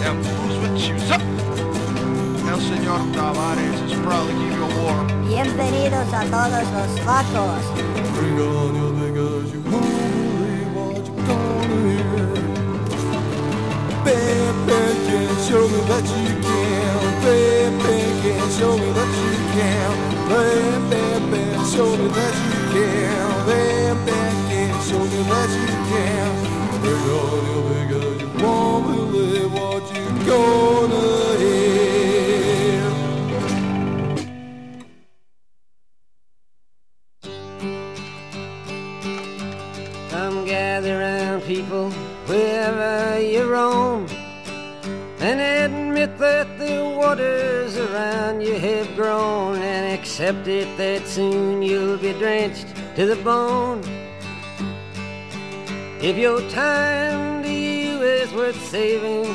and who's with you? El señor Tavares is probably give you a war. Bienvenidos a todos los flacos. Bring on your because you won't believe what you're gonna hear. Baby, can show me that you can. Baby, can show me that you can. Baby, show me that you can. Baby, can show me that you can. Bring on your because you won't believe what you're gonna hear. Come gather people, wherever you roam, and admit that the waters around you have grown, and accept it that soon you'll be drenched to the bone. If your time to you is worth saving,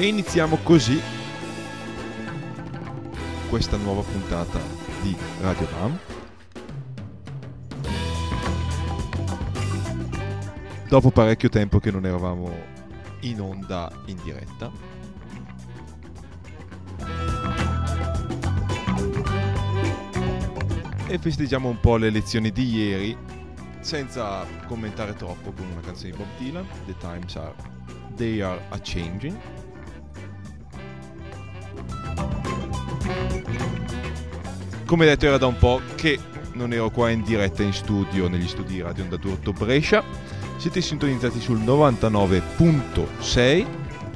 E iniziamo così questa nuova puntata di Radio Bam. Dopo parecchio tempo che non eravamo in onda in diretta. E festeggiamo un po' le elezioni di ieri senza commentare troppo con una canzone di Bob Dylan, The Times Are They Are A Changing. Come detto era da un po' che non ero qua in diretta in studio, negli studi di Radio Onda d'Urto Brescia. Siete sintonizzati sul 99.6.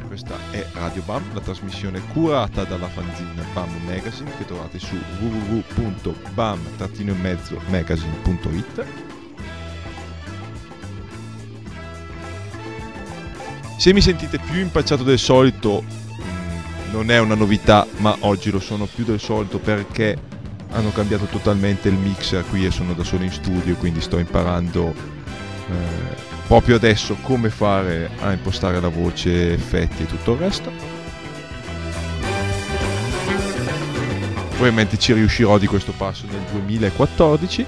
Questa è Radio BAM, la trasmissione curata dalla fanzine BAM Magazine che trovate su www.bam-magazine.it Se mi sentite più impacciato del solito, mh, non è una novità, ma oggi lo sono più del solito perché hanno cambiato totalmente il mixer qui e sono da solo in studio, quindi sto imparando eh, proprio adesso come fare a impostare la voce, effetti e tutto il resto. Probabilmente ci riuscirò di questo passo nel 2014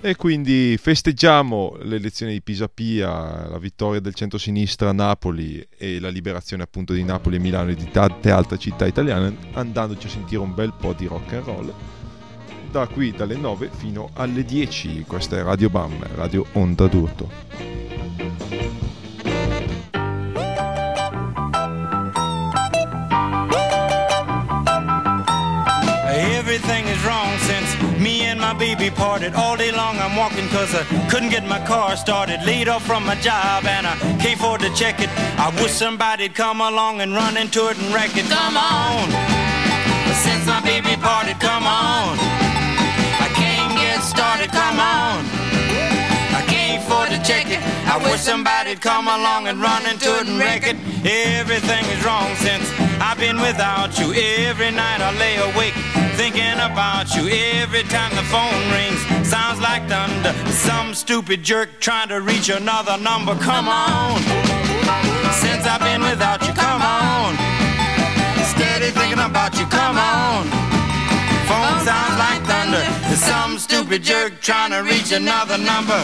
e quindi festeggiamo le elezioni di Pisapia, la vittoria del centro-sinistra a Napoli e la liberazione appunto di Napoli Milano e di tante altre città italiane andandoci a sentire un bel po' di rock and roll da qui dalle 9 fino alle 10. Questa è Radio Bam, Radio Onda d'Urto. Everything is wrong since me and my baby parted. All day long I'm walking cause I couldn't get my car started. Laid off from my job and I can't afford to check it. I wish somebody'd come along and run into it and wreck it. Come on! Since my baby parted, come on! I can't get started, come on! I can't afford to check it. I wish somebody'd come along and run into it and wreck it. Everything is wrong since I've been without you. Every night I lay awake thinking about you. Every time the phone rings, sounds like thunder. Some stupid jerk trying to reach another number. Come on. Since I've been without you, come on. Steady thinking about you, come on. Phone sounds like. There's some stupid jerk trying to reach another number.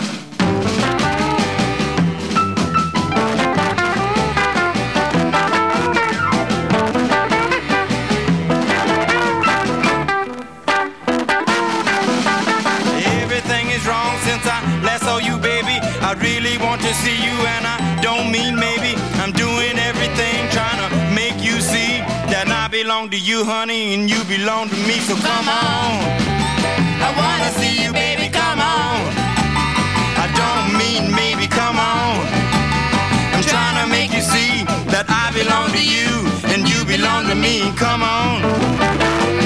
Everything is wrong since I last saw you, baby. I really want to see you, and I don't mean maybe. I'm doing everything trying to make you see that I belong to you, honey, and you belong to me. So come on. Wanna see you, baby. Come on. I don't mean maybe. Come on. I'm trying to make you see that I belong to you, and you belong to me. Come on.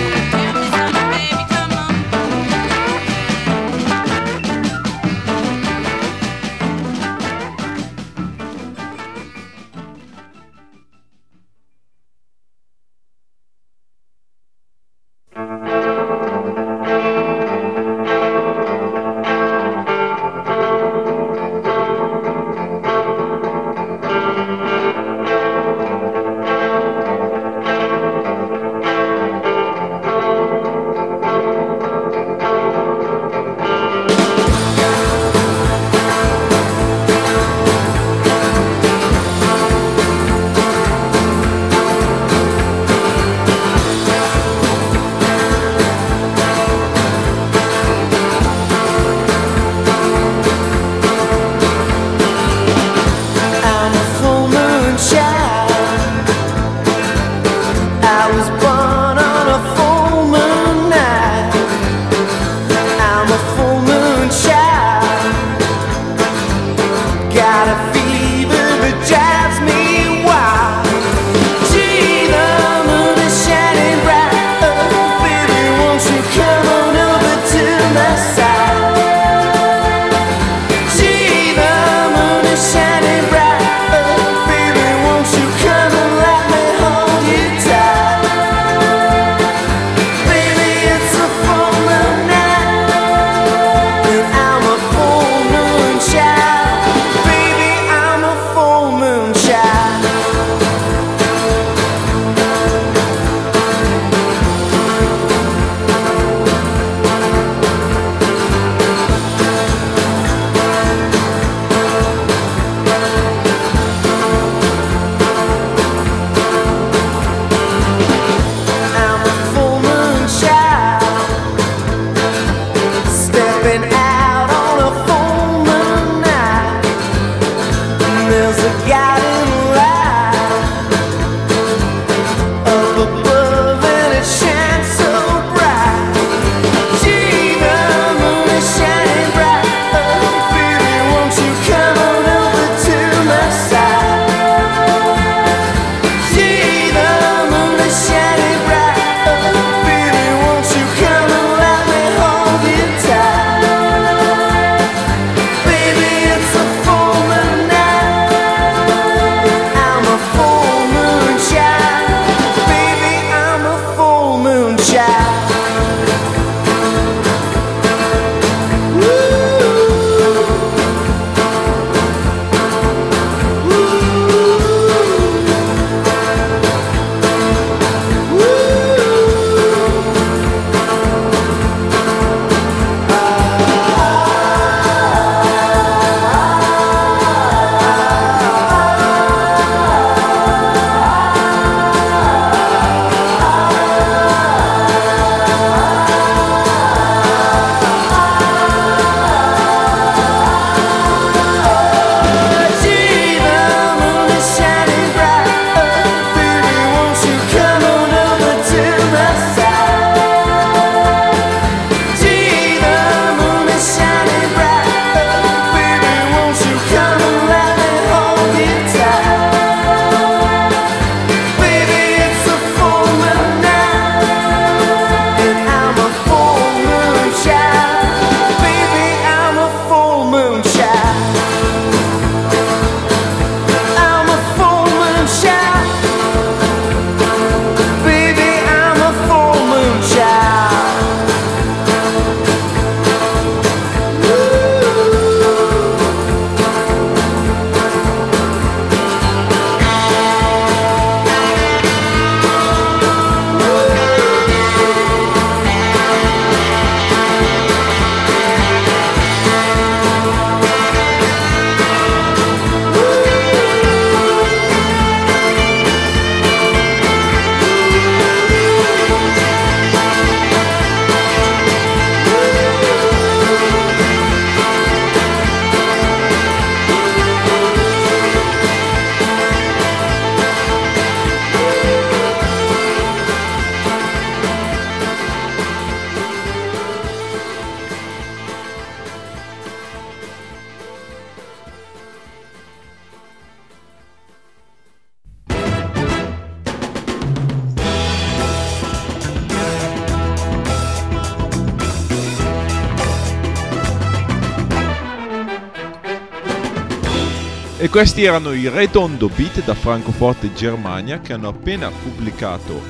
Questi erano i Redondo Beat da Francoforte Germania che hanno appena pubblicato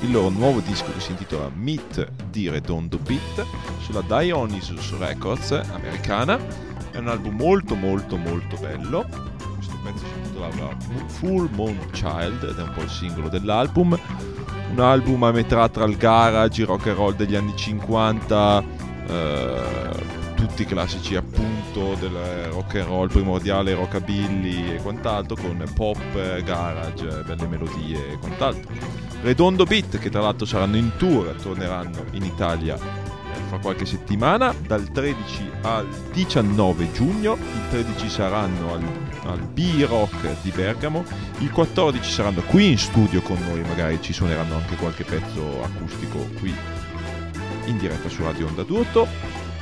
il loro nuovo disco che si intitola Meet di Redondo Beat sulla Dionysus Records americana. È un album molto molto molto bello. Questo pezzo si intitolava Full Moon Child ed è un po' il singolo dell'album. Un album a metà tra il garage, il rock and roll degli anni 50, eh, tutti i classici appunto del rock and roll primordiale, rockabilly e quant'altro, con pop, garage, belle melodie e quant'altro. Redondo Beat, che tra l'altro saranno in tour, torneranno in Italia eh, fra qualche settimana, dal 13 al 19 giugno, il 13 saranno al, al B-Rock di Bergamo, il 14 saranno qui in studio con noi, magari ci suoneranno anche qualche pezzo acustico qui in diretta su Radio Onda d'Urto,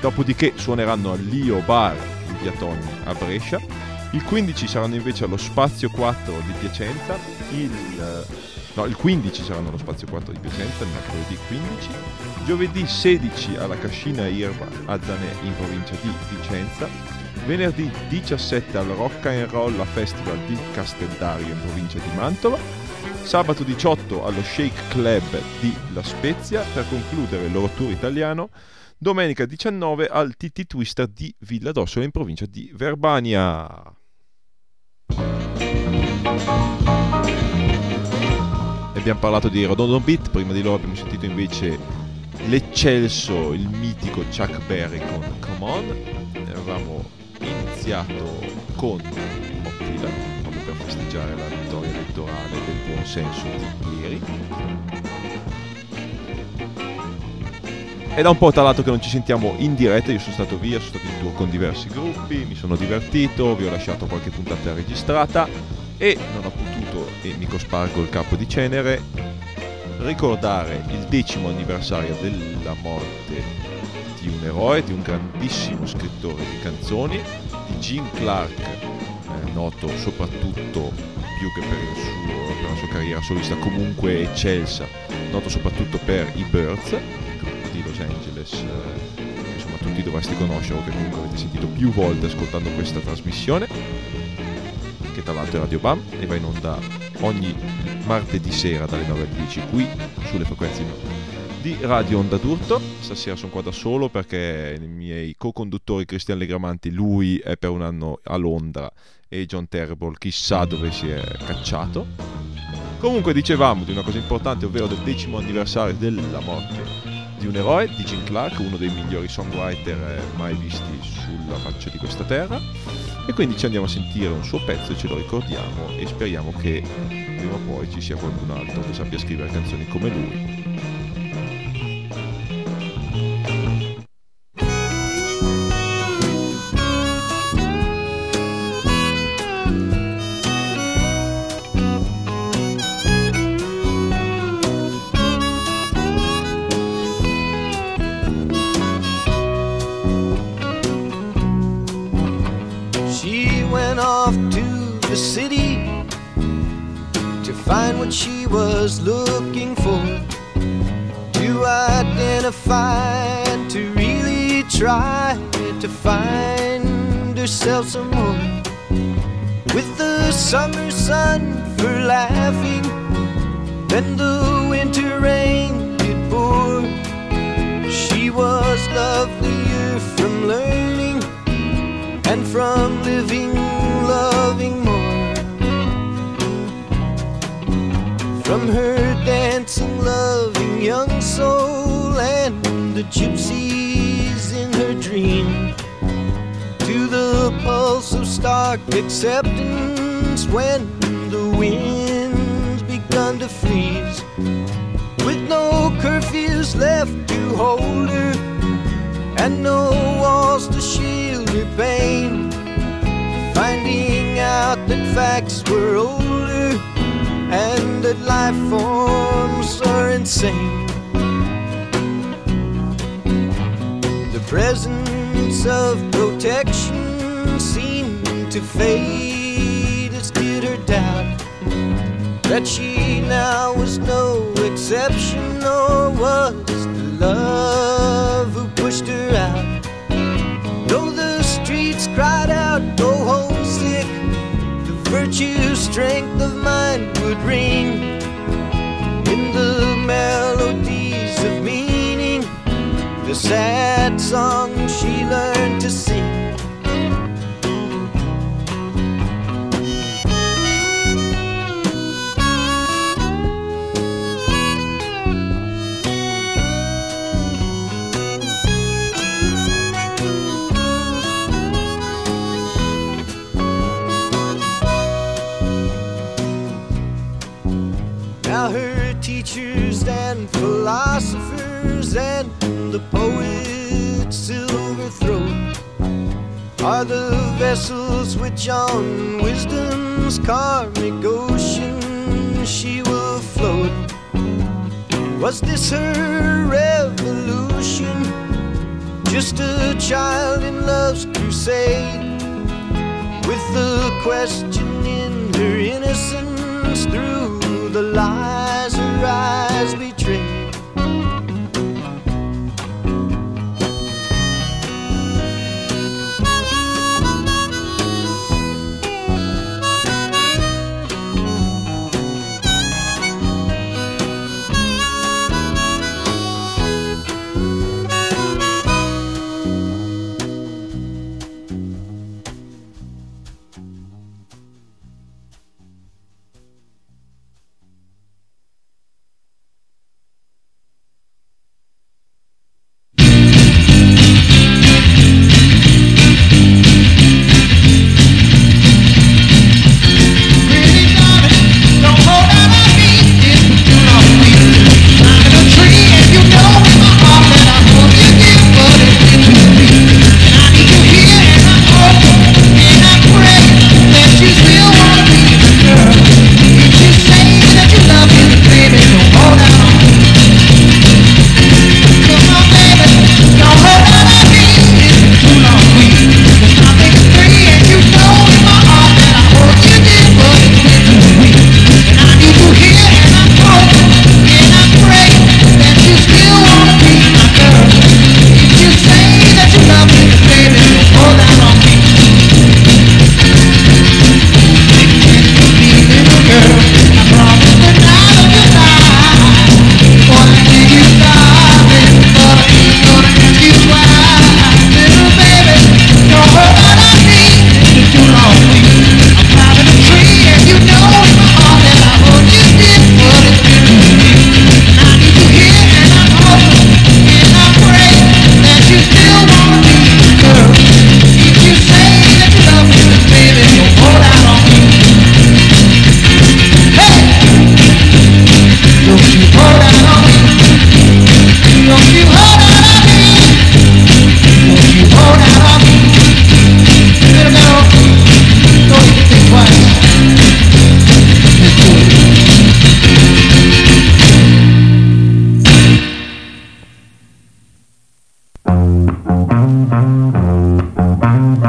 dopodiché suoneranno all'Io Bar in via Togni a Brescia, il 15 saranno invece allo Spazio 4 di Piacenza, il, no, il 15 saranno allo Spazio 4 di Piacenza, il mercoledì 15, giovedì 16 alla Cascina Irba a Zanè in provincia di Vicenza, venerdì 17 al Rock and Roll Festival di Casteldario in provincia di Mantova, sabato 18 allo Shake Club di La Spezia. Per concludere il loro tour italiano domenica 19 al TT Twister di Villa d'Ossola in provincia di Verbania. Abbiamo parlato di Rodondon Beat, prima di loro abbiamo sentito invece l'eccelso, il mitico Chuck Berry con Come On. Avevamo iniziato con Mottila, proprio per festeggiare la vittoria elettorale del buon senso di ieri. È da un po' talato che non ci sentiamo in diretta, io sono stato via, sono stato in tour con diversi gruppi, mi sono divertito, vi ho lasciato qualche puntata registrata e non ho potuto, e mi cospargo il capo di cenere, ricordare il decimo anniversario della morte di un eroe, di un grandissimo scrittore di canzoni, di Gene Clark, eh, noto soprattutto più che per, suo, per la sua carriera solista comunque eccelsa, noto soprattutto per i Birds Los Angeles, eh, insomma tutti dovreste conoscere o che comunque avete sentito più volte ascoltando questa trasmissione, che tra l'altro è Radio Bam e va in onda ogni martedì sera dalle 9 alle 10 qui sulle frequenze di Radio Onda d'Urto. Stasera sono qua da solo perché i miei co-conduttori Cristian Legramanti, lui è per un anno a Londra e John Terrible chissà dove si è cacciato. Comunque dicevamo di una cosa importante, ovvero del decimo anniversario della morte di un eroe, di Jim Clark, uno dei migliori songwriter eh, mai visti sulla faccia di questa terra. E quindi ci andiamo a sentire un suo pezzo ce lo ricordiamo e speriamo che prima o poi ci sia qualcun altro che sappia scrivere canzoni come lui. Presence of protection seemed to fade as did her doubt that she now was no exception, nor was the love who pushed her out. Though the streets cried out, go homesick the virtue, strength of mind would ring in the the sad song she learned to sing. Now her teachers and philosophers and the poets silver throat are the vessels which on wisdom's karmic ocean she will float. Was this her revolution? Just a child in love's crusade with the question in her innocence through the lies her eyes betrayed.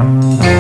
Thank.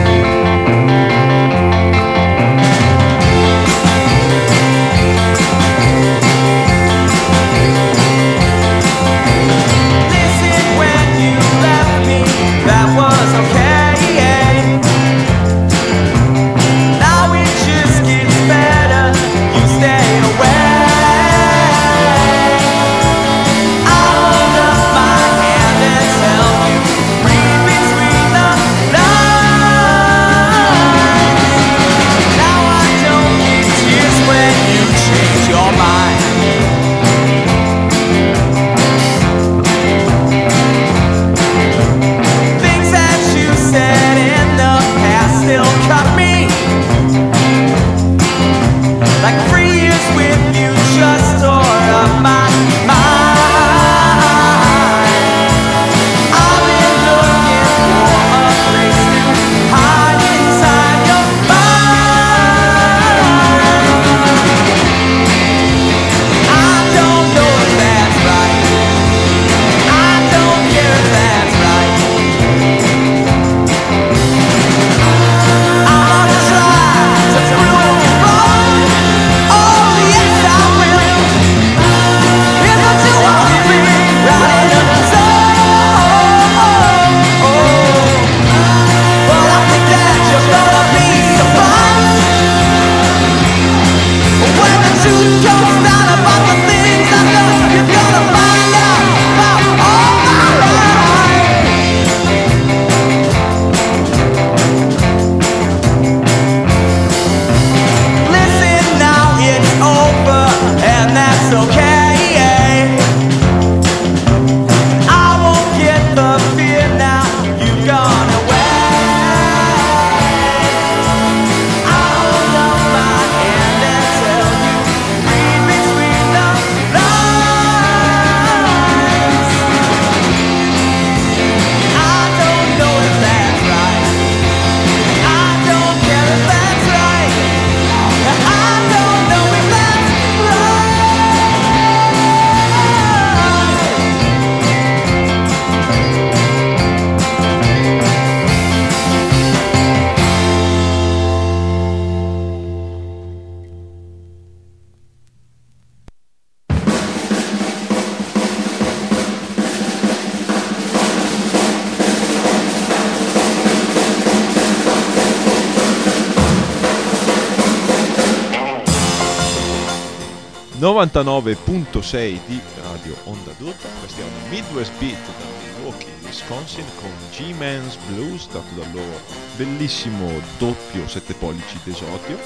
99.6 di Radio Onda d'Urto. Questi erano Midwest Beat da Milwaukee, Wisconsin con G-Man's Blues, dato dal loro bellissimo doppio 7 pollici d'esodio.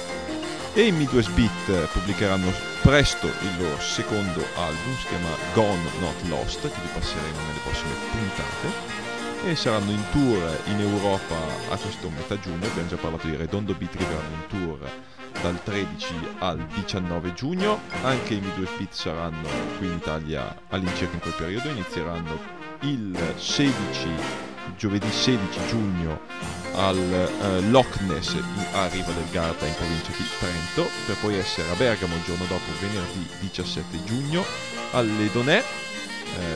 E i Midwest Beat pubblicheranno presto il loro secondo album, si chiama Gone Not Lost, che vi passeremo nelle prossime puntate e saranno in tour in Europa a questo metà giugno, abbiamo già parlato di Redondo Beat che verranno in tour dal 13 al 19 giugno, anche i Midwest Beat saranno qui in Italia all'incirca in quel periodo, inizieranno il 16 giovedì 16 giugno al eh, Loch Ness a Riva del Garda in provincia di Trento. Per poi essere a Bergamo il giorno dopo venerdì 17 giugno alle Donè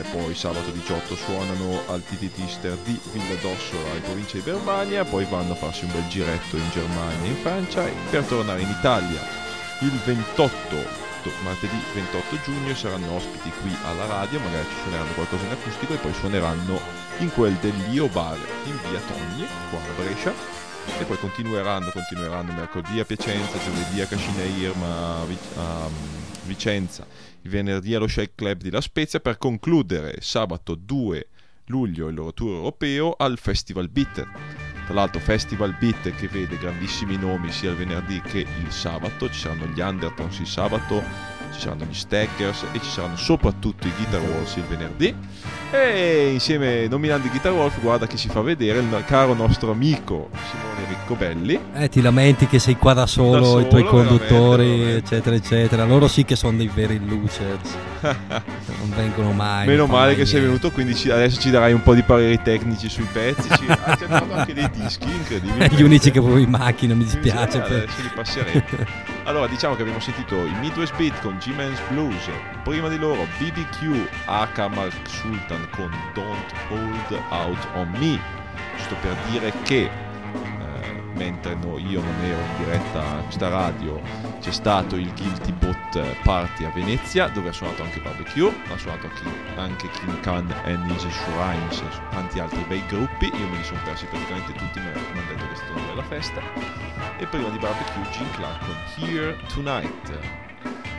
poi sabato 18 suonano al TT Tister di Villa d'Ossola in provincia di Verbania, poi vanno a farsi un bel giretto in Germania e in Francia per tornare in Italia il 28 martedì 28 giugno saranno ospiti qui alla radio, magari ci suoneranno qualcosa in acustico e poi suoneranno in quel dell'Io Bar in via Togni, qua a Brescia. E poi continueranno, continueranno mercoledì a Piacenza, giovedì a Cascina Irma, a Vicenza il venerdì allo Shake Club di La Spezia per concludere sabato 2 luglio il loro tour europeo al Festival Beat. Tra l'altro Festival Beat che vede grandissimi nomi sia il venerdì che il sabato, ci saranno gli Undertones il sabato, ci saranno gli Staggers e ci saranno soprattutto i Guitar Walls il venerdì. E insieme, nominando i Guitar Wolf, guarda chi si fa vedere, il caro nostro amico Simone Riccobelli. Eh, ti lamenti che sei qua da solo, Da solo, i tuoi conduttori, veramente, eccetera, eccetera. Loro sì che sono dei veri losers. non vengono mai. Meno male che sei niente. venuto, quindi ci- adesso ci darai un po' di pareri tecnici sui pezzi. Ci, ah, ci anche dei dischi incredibili. Gli unici che avevo in macchina, mi dispiace. Eh, per- adesso li passeremo. Allora, diciamo che abbiamo sentito i Midwest Beat con G-Man's Blues, prima di loro BBQ Aka Mark Sultan con Don't Hold Out on Me, giusto per dire che eh, mentre no- io non ero in diretta a questa radio c'è stato il Guilty Bot Party a Venezia dove ha suonato anche Barbecue, ha suonato anche, King Khan and His Shrines e tanti altri bei gruppi, io me li sono persi praticamente tutti, mi hanno detto che è stata una bella festa. E prima di Barbecue Jim Clark con Here Tonight.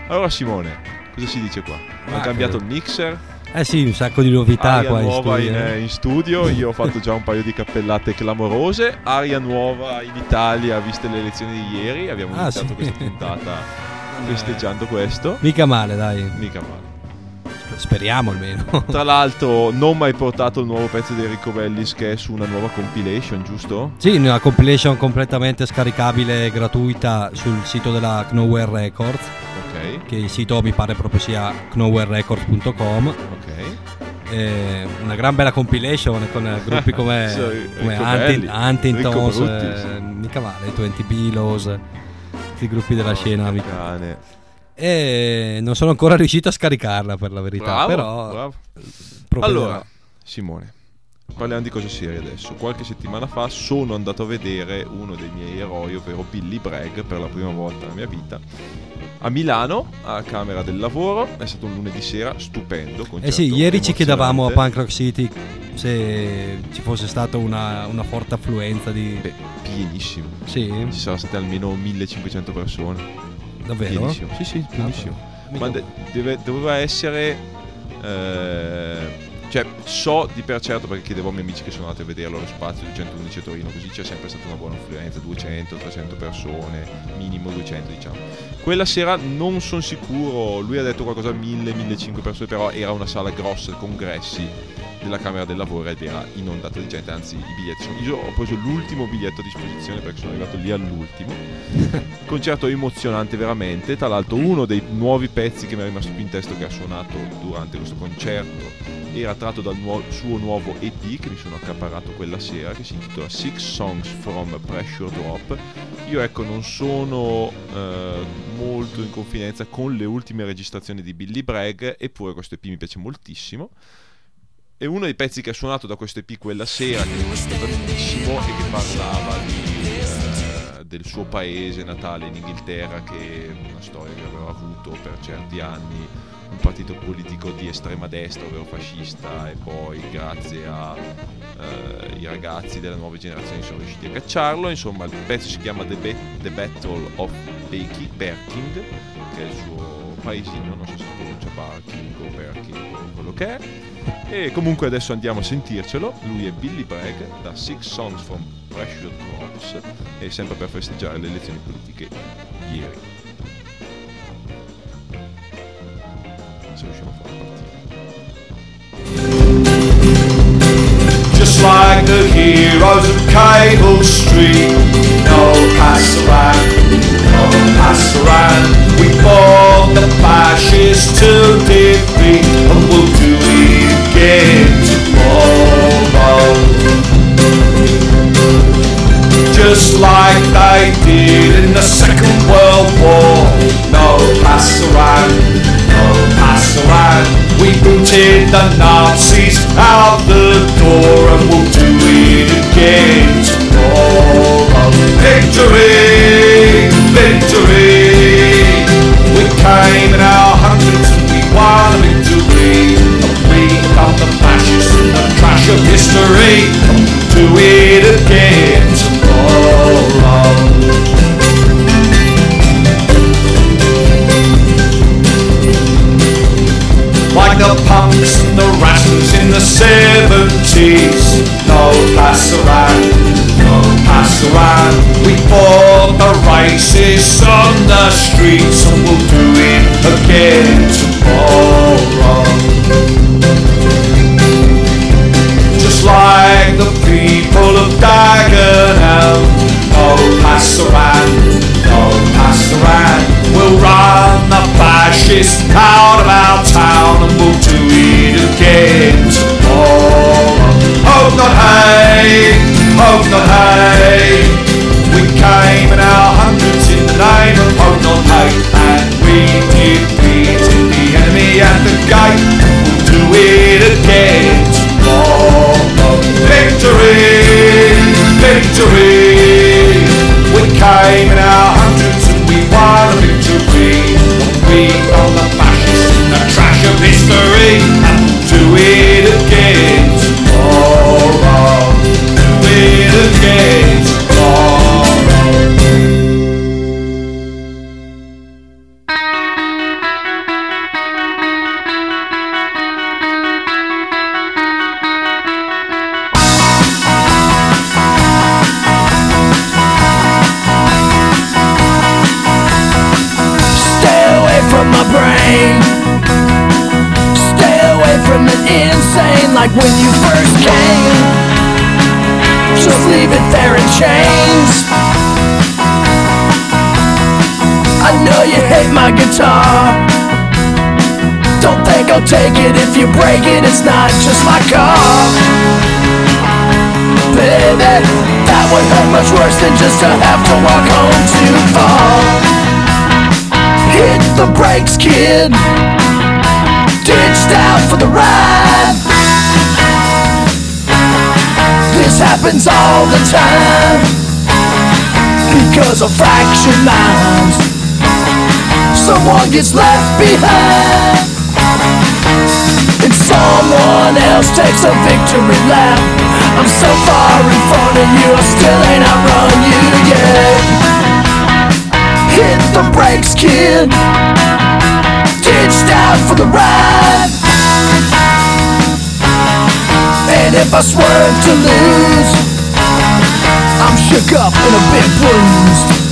Allora Simone, cosa si dice qua? Hanno Ma cambiato che- il mixer, Eh sì, un sacco di novità aria qua in nuova in, studio. eh, in studio, io ho fatto già un paio di cappellate clamorose, aria nuova in Italia viste le elezioni di ieri, abbiamo Ah, iniziato sì. questa puntata festeggiando questo, Mica male, dai. mica male. Speriamo almeno. Tra l'altro non mai portato il nuovo pezzo di Enrico Bellis che è su una nuova compilation, giusto? Sì, una compilation completamente scaricabile e gratuita sul sito della Knowhere Records, Che il sito mi pare proprio sia knowhererecords.com. ok. Eh, una gran bella compilation con gruppi come, Sì, come Belli, Huntingtons, eh, mica male, i 20 Belows, tutti i gruppi della scena. mica- Cane. E non sono ancora riuscito a scaricarla per la verità, Bravo, però bravo. Allora, Simone, parliamo di cose serie adesso. Qualche settimana fa sono andato a vedere uno dei miei eroi, ovvero Billy Bragg, per la prima volta nella mia vita. A Milano, a Camera del Lavoro, è stato un lunedì sera stupendo. Eh sì, ieri ci chiedevamo a. Punk Rock City se ci fosse stata una, una forte affluenza di... Beh, pienissimo. Sì, Ci saranno state almeno 1500 persone. davvero? Pienissimo. Sì, sì, pienissimo. Mica- Ma de- deve- doveva essere. eh, cioè, so di per certo perché chiedevo ai miei amici che sono andati a vederlo allo spazio di 111 a Torino, così c'è sempre stata una buona affluenza, 200-300 persone, minimo 200 diciamo. Quella sera non sono sicuro, lui ha detto qualcosa 1000-1500 persone, però era una sala grossa, congressi della Camera del Lavoro ed era inondata di gente, anzi i biglietti sono... Io ho preso l'ultimo biglietto a disposizione perché sono arrivato lì all'ultimo. Concerto emozionante veramente, tra l'altro uno dei nuovi pezzi che mi è rimasto più in testa che ha suonato durante questo concerto era tratto dal nuo- suo nuovo EP che mi sono accaparato quella sera che si intitola Six Songs from Pressure Drop. Io ecco non sono eh, molto in confidenza con le ultime registrazioni di Billy Bragg eppure questo EP mi piace moltissimo. E uno dei pezzi che ha suonato da questo EP quella sera, che è tantissimo e che parlava di, eh, del suo paese natale in Inghilterra, che è una storia che aveva avuto per certi anni un partito politico di estrema destra, ovvero fascista, e poi grazie ai ragazzi delle nuove generazioni sono riusciti a cacciarlo. Insomma, il pezzo si chiama The, Ba- The Battle of Becky, che è il suo paesino, non so se pronuncia Barking o Berking o quello che è. E comunque adesso andiamo a sentircelo. Lui è Billy Bragg da Six Songs from Pressure Drops e sempre per festeggiare le elezioni politiche ieri. Se riusciamo a farlo partire. just like the heroes of Cable Street. No pass around, no pass around. We fought the fascists to defeat, and we'll do it again tomorrow. Just like they did in the Second World War. No pass around, no pass around. We booted the Nazis out the door and we'll do it again tomorrow. Victory, history. Do it again tomorrow. like the punks and the rascals in the seventies. No pass around, no pass around. We fought the racists on the streets and we'll do it again tomorrow. No pass around, no pass around. We'll run the fascists out of our town and we'll do it again tomorrow. Hope not hey, hope not hey. We came in our hundreds in the name of hope not hate, and we defeated the enemy at the gate. We'll do it again tomorrow. Victory, victory. We came in Gets left behind, and someone else takes a victory lap. I'm so far in front of you, I still ain't outrun you yet. Hit the brakes, kid. Ditched out for the ride. And if I swerve to lose, I'm shook up and a bit bruised.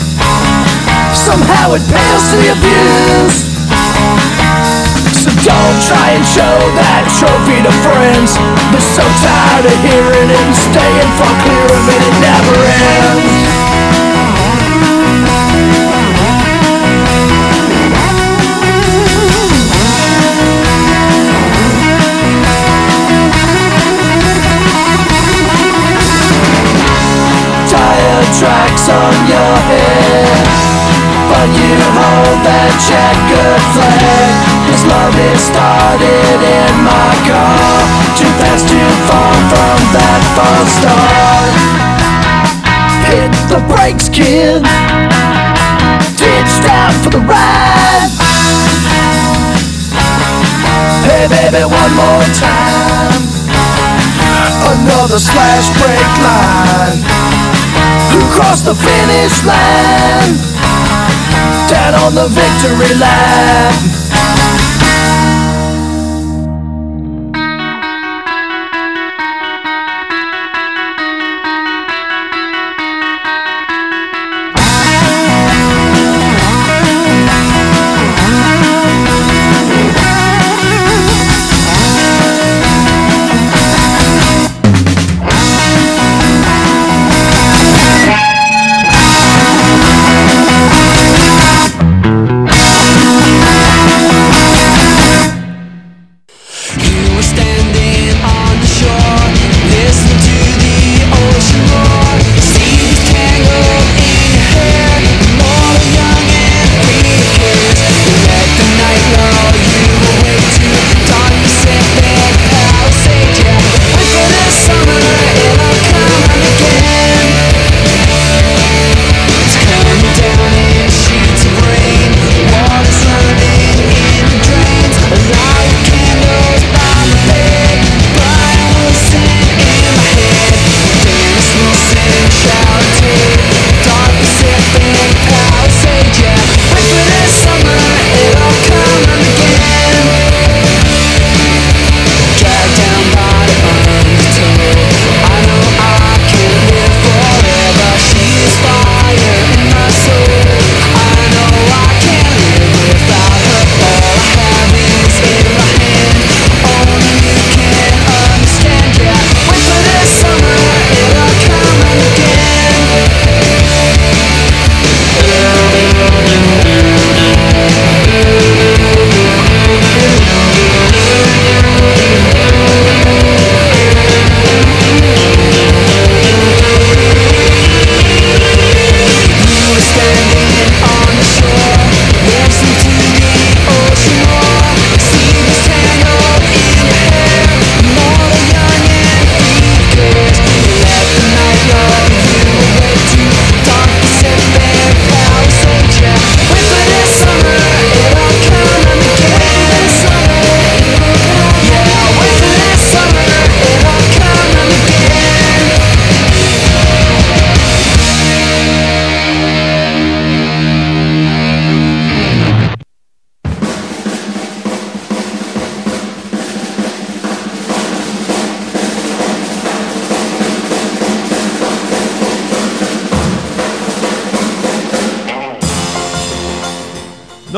Somehow it pales to the abuse. So don't try and show that trophy to friends. They're so tired of hearing it and staying far clear of it. It never ends. Tracks on your head But you hold that checkered flag? This love is started in my car. Too fast, too far from that false start. Hit the brakes, kid. Ditched out for the ride. Hey baby, one more time. Another slash break line. Who crossed the finish line Down on the victory lap.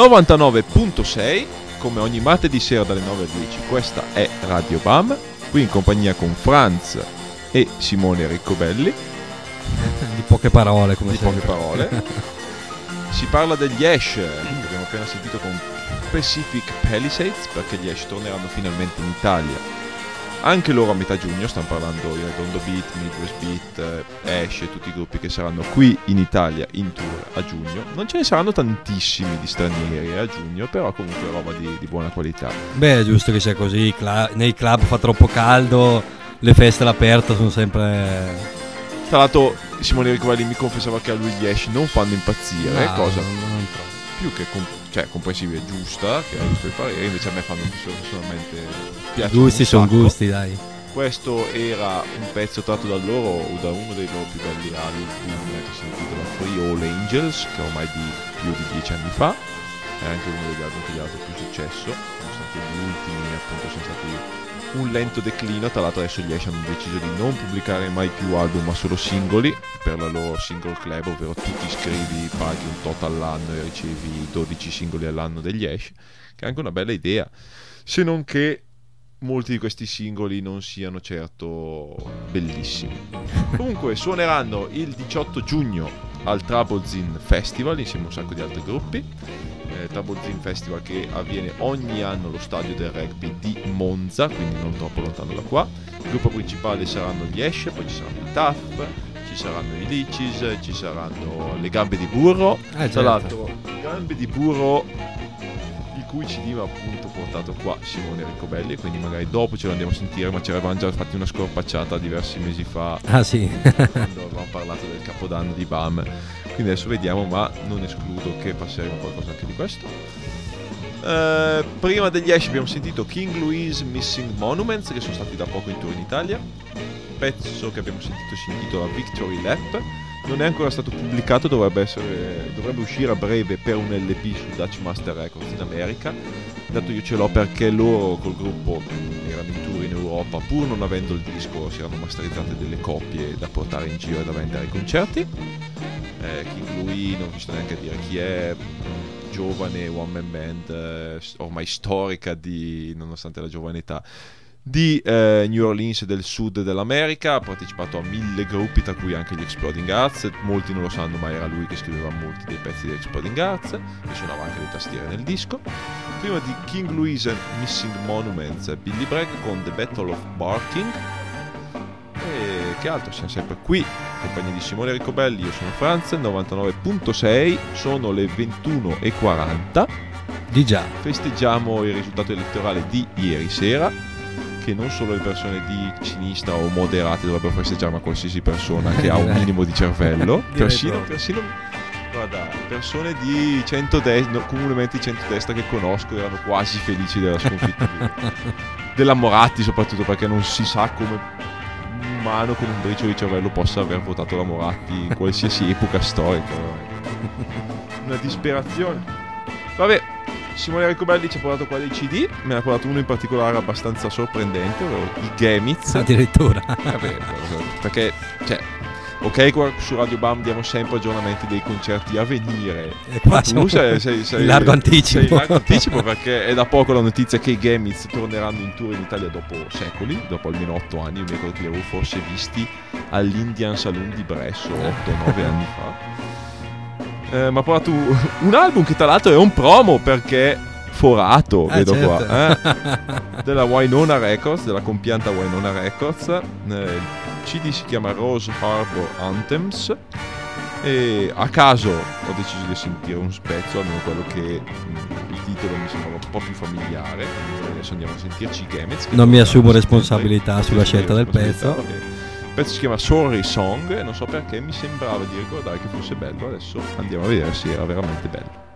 99.6 come ogni martedì sera dalle 9 alle 10 questa è Radio Bam qui in compagnia con Franz e Simone Riccobelli. Di poche parole, come di sempre. poche parole. Si parla degli Ash che abbiamo appena sentito con Pacific Palisades perché gli Ash torneranno finalmente in Italia anche loro a metà giugno stanno parlando i Redondo Beat, Midwest Beat, eh, Ash e tutti i gruppi che saranno qui in Italia in tour a giugno. Non ce ne saranno tantissimi di stranieri eh, a giugno, però comunque roba di, di buona qualità. Beh, è giusto che sia così. cla- nei club fa troppo caldo, le feste all'aperto sono sempre. Tra l'altro Simone Ricovelli mi confessava che a lui gli Ash non fanno impazzire, No, cosa non- non più che com- cioè, comprensibile, giusta, che hai i suoi pareri, invece a me fanno personalmente piacciono Gusti sono gusti, dai. Questo era un pezzo tratto da loro, o da uno dei loro più belli album che si intitola Free All Angels, che è ormai di più di dieci anni fa, è anche uno degli album che gli ha dato più successo, nonostante gli ultimi appunto siano stati un lento declino, tra l'altro adesso gli Ash hanno deciso di non pubblicare mai più album ma solo singoli per la loro single club, ovvero tu ti iscrivi, paghi un tot all'anno e ricevi 12 singoli all'anno degli Ash, che è anche una bella idea, se non che molti di questi singoli non siano certo bellissimi. Comunque suoneranno il 18 giugno al Trouble Zin Festival insieme a un sacco di altri gruppi. Eh, Trouble Zin Festival che avviene ogni anno allo stadio del rugby di Monza, quindi non troppo lontano da qua. Il gruppo principale saranno gli Ash, poi ci saranno i Taff, ci saranno i Licis, ci saranno le gambe di burro. Tra certo. l'altro, gambe di burro cui CD ha appunto portato qua Simone Riccobelli e quindi magari dopo ce lo andiamo a sentire ma ci eravamo già fatti una scorpacciata diversi mesi fa Ah, sì. quando avevamo parlato del capodanno di BAM. Quindi adesso vediamo ma non escludo che passeremo qualcosa anche di questo. Eh, prima degli Ash abbiamo sentito King Louise Missing Monuments che sono stati da poco in tour in Italia. Il pezzo che abbiamo sentito si intitola Victory Lap non è ancora stato pubblicato, dovrebbe, essere, dovrebbe uscire a breve per un LP su Dutch Master Records in America. Dato io ce l'ho perché loro col gruppo erano in tour in Europa, pur non avendo il disco, si erano masterizzate delle copie da portare in giro e da vendere ai concerti. Eh, King Louis, non vi sto neanche a dire chi è, giovane one man band, eh, ormai storica di, nonostante la giovane età, di eh, New Orleans e del sud dell'America, ha partecipato a mille gruppi, tra cui anche gli Exploding Hearts, molti non lo sanno ma era lui che scriveva molti dei pezzi di Exploding Hearts e suonava anche le tastiere nel disco. Prima di King Louis and Missing Monuments, Billy Bragg con The Battle of Barking. E che altro, siamo sempre qui, in compagnia di Simone Ricobelli, io sono Franz, 99.6, sono le 21.40. Di già. Festeggiamo il risultato elettorale di ieri sera che non solo le persone di sinistra o moderate dovrebbero festeggiare, ma qualsiasi persona che ha un minimo di cervello. persino, persino guarda, persone di centrodestra, no, comunemente di centrodestra che conosco, erano quasi felici della sconfitta della Moratti, soprattutto perché non si sa come un umano con un briciolo di cervello possa aver votato la Moratti in qualsiasi epoca storica. Una disperazione. Vabbè, Simone Ricobelli ci ha portato qua dei CD, me ne ha portato uno in particolare abbastanza sorprendente, ovvero i Gamitz. Addirittura. Vabbè, perché, cioè, ok, qua su Radio Bam diamo sempre aggiornamenti dei concerti a venire. E qua Ma tu sei, sei, sei- in largo anticipo. sei in largo anticipo perché è da poco la notizia che i Gamitz torneranno in tour in Italia dopo secoli, dopo almeno 8 anni. Io mi ricordo che li avevo forse visti all'Indian Saloon di Bresso 8-9 anni fa. Eh, mi ha portato un, album che tra l'altro è un promo perché forato, Eh, vedo certo. qua, eh, della Winona Records, della compianta Winona Records. Eh, il CD si chiama Rose Harbor Anthems e a caso ho deciso di sentire un spezzo, almeno quello che mh, il titolo mi sembrava un po' più familiare. Adesso andiamo a sentirci Gamez. Non mi assumo responsabilità sulla scelta del pezzo. ok. Pezzo si chiama Sorry Song e non so perché mi sembrava di ricordare che fosse bello. Adesso andiamo a vedere se era veramente bello.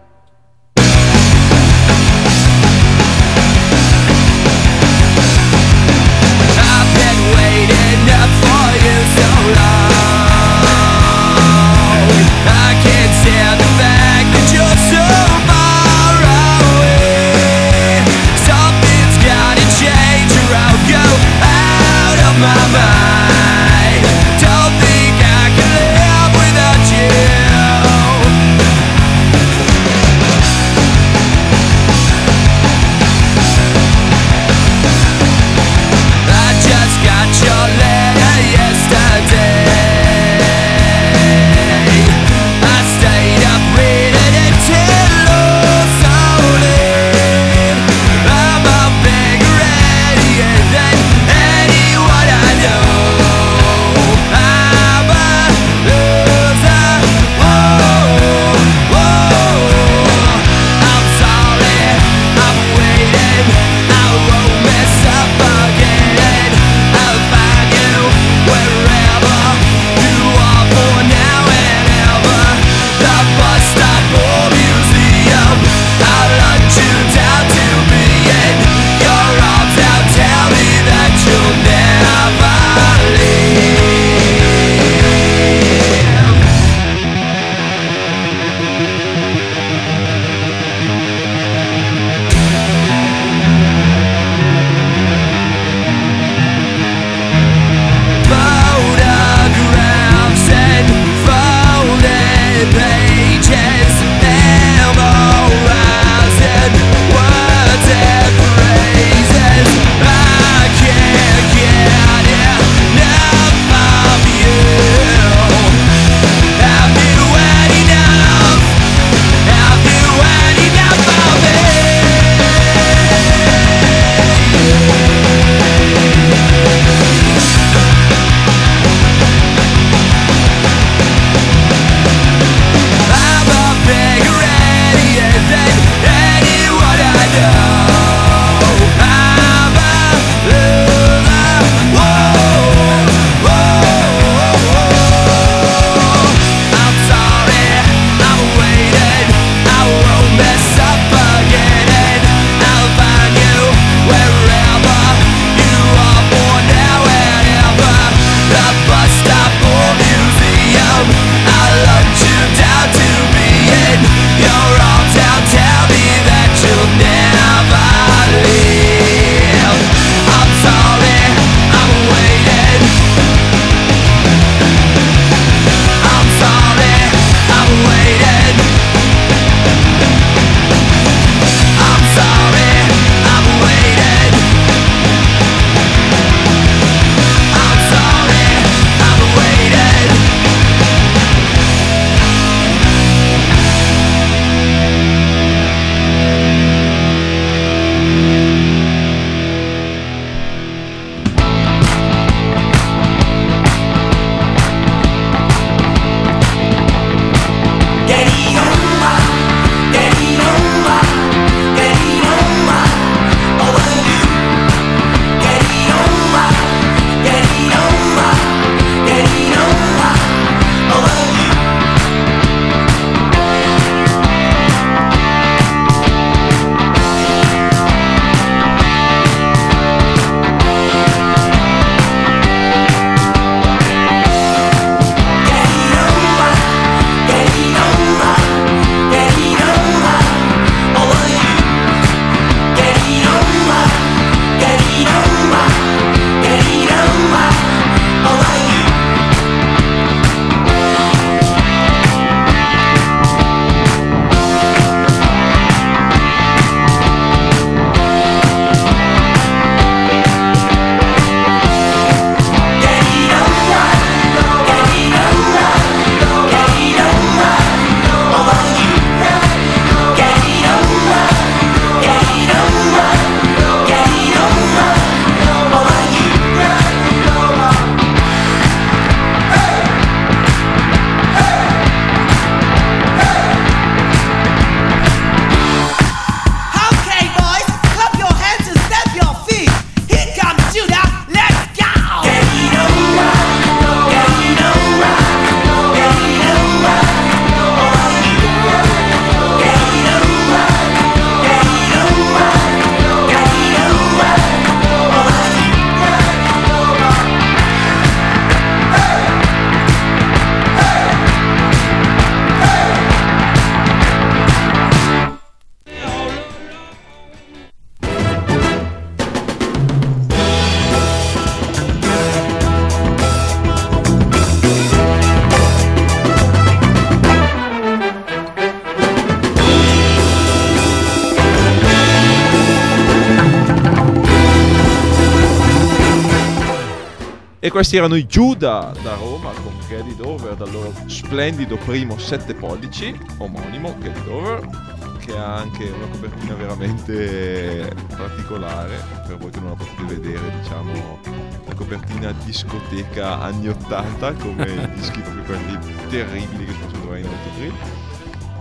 Questi erano i Giuda da Roma con Geddy Dover dal loro splendido primo 7 pollici, omonimo Geddy Dover, che ha anche una copertina veramente particolare, per voi che non la potete vedere, diciamo, la copertina discoteca anni 80, come i dischi proprio quelli terribili che si possono trovare in autogrill.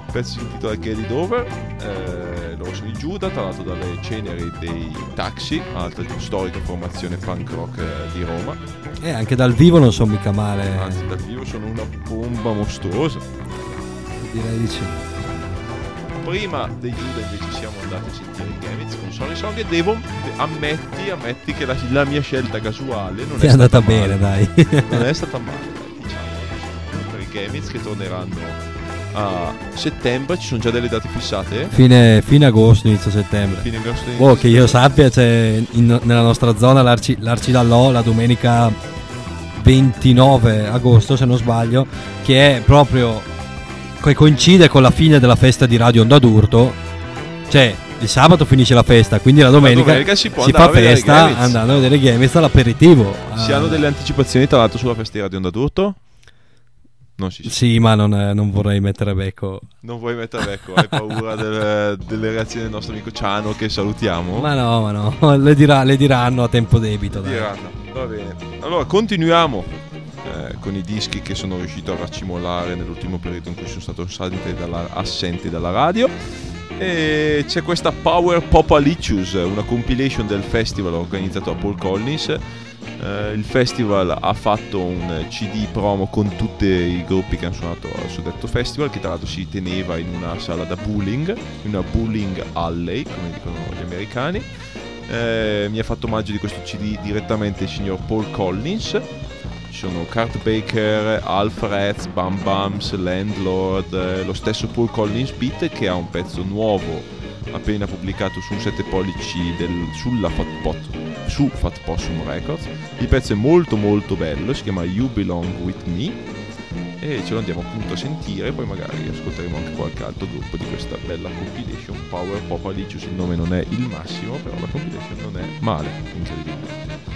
Il pezzo si intitola Geddy Dover, eh, loro sono i Giuda, tra l'altro dalle ceneri dei Taxi, altra storica formazione punk rock eh, di Roma. E anche dal vivo non sono mica male. Anzi, dal vivo sono una bomba mostruosa. Direi di sì. Prima dei Giuda invece siamo andati a sentire i Gamitz con Sony Song e devo ammetti, ammetti che la, la mia scelta casuale non è, è andata stata bene, male. dai. non è stata male, dai, diciamo. Per i Gamitz che torneranno a settembre, ci sono già delle date fissate? Fine, fine agosto, inizio settembre. Fine agosto, inizio Oh, che io sappia, c'è in- nella nostra zona l'Arci, l'Arci Dallò la domenica 29 agosto, se non sbaglio, che è proprio. che coincide con la fine della festa di Radio Onda d'Urto. Cioè, il sabato finisce la festa, quindi la domenica, domenica si può fa festa andando a vedere i Gamitz all'aperitivo. Si Ah, hanno delle anticipazioni tra l'altro sulla festa di Radio Onda d'Urto? Non si. Sì, ma non, eh, non vorrei mettere becco. Non vuoi mettere becco, hai paura del- delle reazioni del nostro amico Ciano che salutiamo? Ma no, ma no, le, dirà- le diranno a tempo debito. dai. Diranno. Va bene. Allora, continuiamo eh, con i dischi che sono riuscito a raccimolare nell'ultimo periodo in cui sono stato assente dalla, assente dalla radio. E c'è questa Power Popalicious, una compilation del festival organizzato da Paul Collins. Eh, il festival ha fatto un CD promo con tutti i gruppi che hanno suonato al suddetto festival, che tra l'altro si teneva in una sala da bowling, in una bowling alley, come dicono gli americani. Eh, mi ha fatto omaggio di questo CD direttamente il signor Paul Collins. Ci sono Kurt Baker, Alf Retz, Bam Bams, Landlord, eh, lo stesso Paul Collins Beat che ha un pezzo nuovo appena pubblicato su un 7 pollici del- sulla Fat Pot, su Fat Possum Records. Il pezzo è molto molto bello, si chiama You Belong With Me e ce lo andiamo appunto a sentire, poi magari ascolteremo anche qualche altro gruppo di questa bella compilation Power Pop Alicious, il nome non è il massimo, però la compilation non è male, incredibilmente.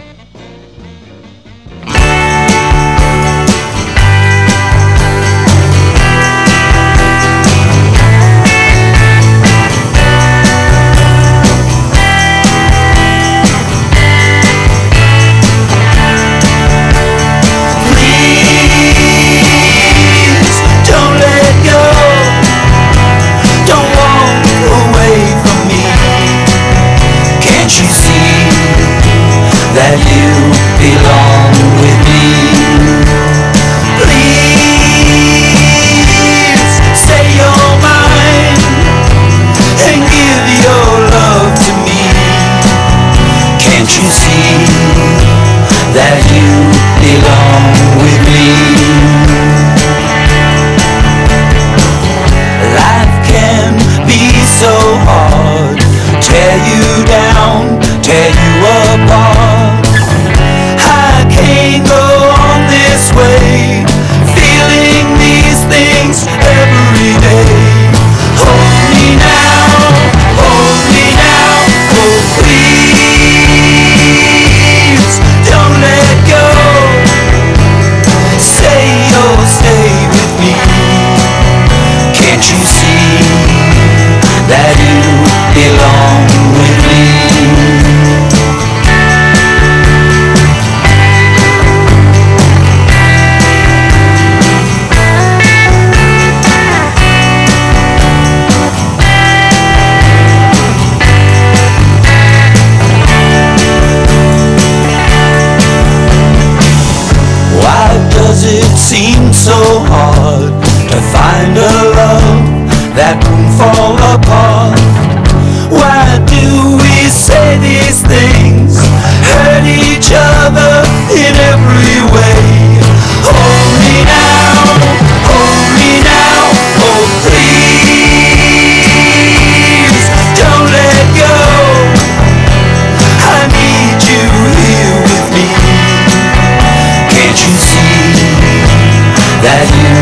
that you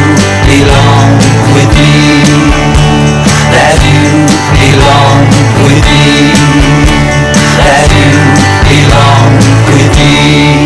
belong with me, that you belong with me, that you belong with me.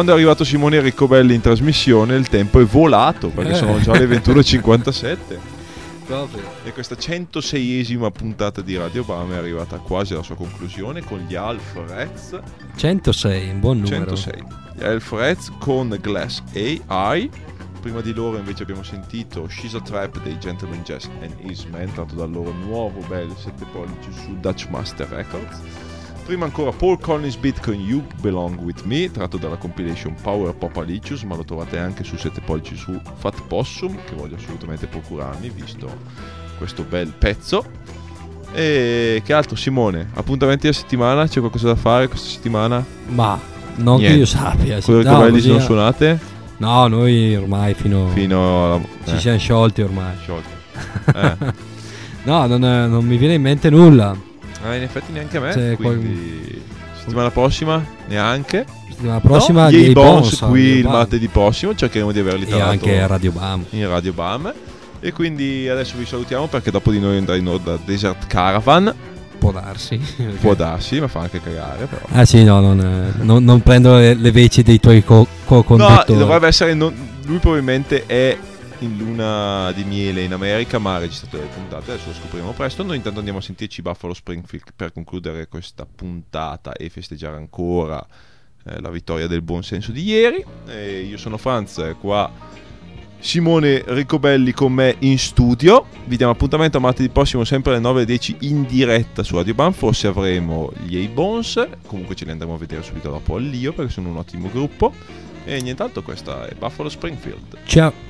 Quando è arrivato Simone Riccobelli in trasmissione il tempo è volato perché Eh. sono già le 21.57 Proprio. e questa 106esima puntata di Radio Bam è arrivata quasi alla sua conclusione con gli Alf Reds 106, un buon numero. 106 gli Alf Reds con Glass AI prima di loro invece abbiamo sentito She's a Trap dei Gentleman Jazz and His Man tratto dal loro nuovo bel 7 pollici su Dutch Master Records Prima ancora Paul Collins Beat con You Belong With Me, tratto dalla compilation Power Popalicious, ma lo trovate anche su 7 pollici su Fat Possum, che voglio assolutamente procurarmi, visto questo bel pezzo. E che altro Simone? Appuntamenti a settimana? C'è qualcosa da fare questa settimana? Ma non che Niente. io sappia. Quello che No, belli così- sono suonate? No, noi ormai fino, Fino alla... ci eh, siamo sciolti ormai. sciolti. Eh. no, non, non mi viene in mente nulla. Ah, in effetti neanche a me, C'è quindi... Settimana prossima? Neanche? La prossima no? Gli Bones, Bones qui il martedì prossimo, cercheremo di averli tra l'altro anche Radio Bam. in Radio Bam. E quindi adesso vi salutiamo perché dopo di noi andrà in onda Desert Caravan. Può darsi. Può darsi, ma fa anche cagare però. Ah sì, no, non, eh, non- non prendo le, le veci dei tuoi co- No, co-conduttori. dovrebbe essere. non- lui probabilmente è in luna di miele in America, ma ha registrato delle puntate. Adesso lo scopriremo presto. Noi intanto andiamo a sentirci Buffalo Springfield per concludere questa puntata e festeggiare ancora eh, la vittoria del buon senso di ieri. E io sono Franz, qua Simone Ricobelli con me in studio. Vi diamo appuntamento a martedì prossimo, sempre alle 9.10 in diretta su Radio Bam. Forse avremo gli A-Bones. Comunque ce li andremo a vedere subito dopo all'Io perché sono un ottimo gruppo. E nient'altro, questa è Buffalo Springfield. Ciao.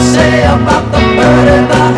say about the bird in the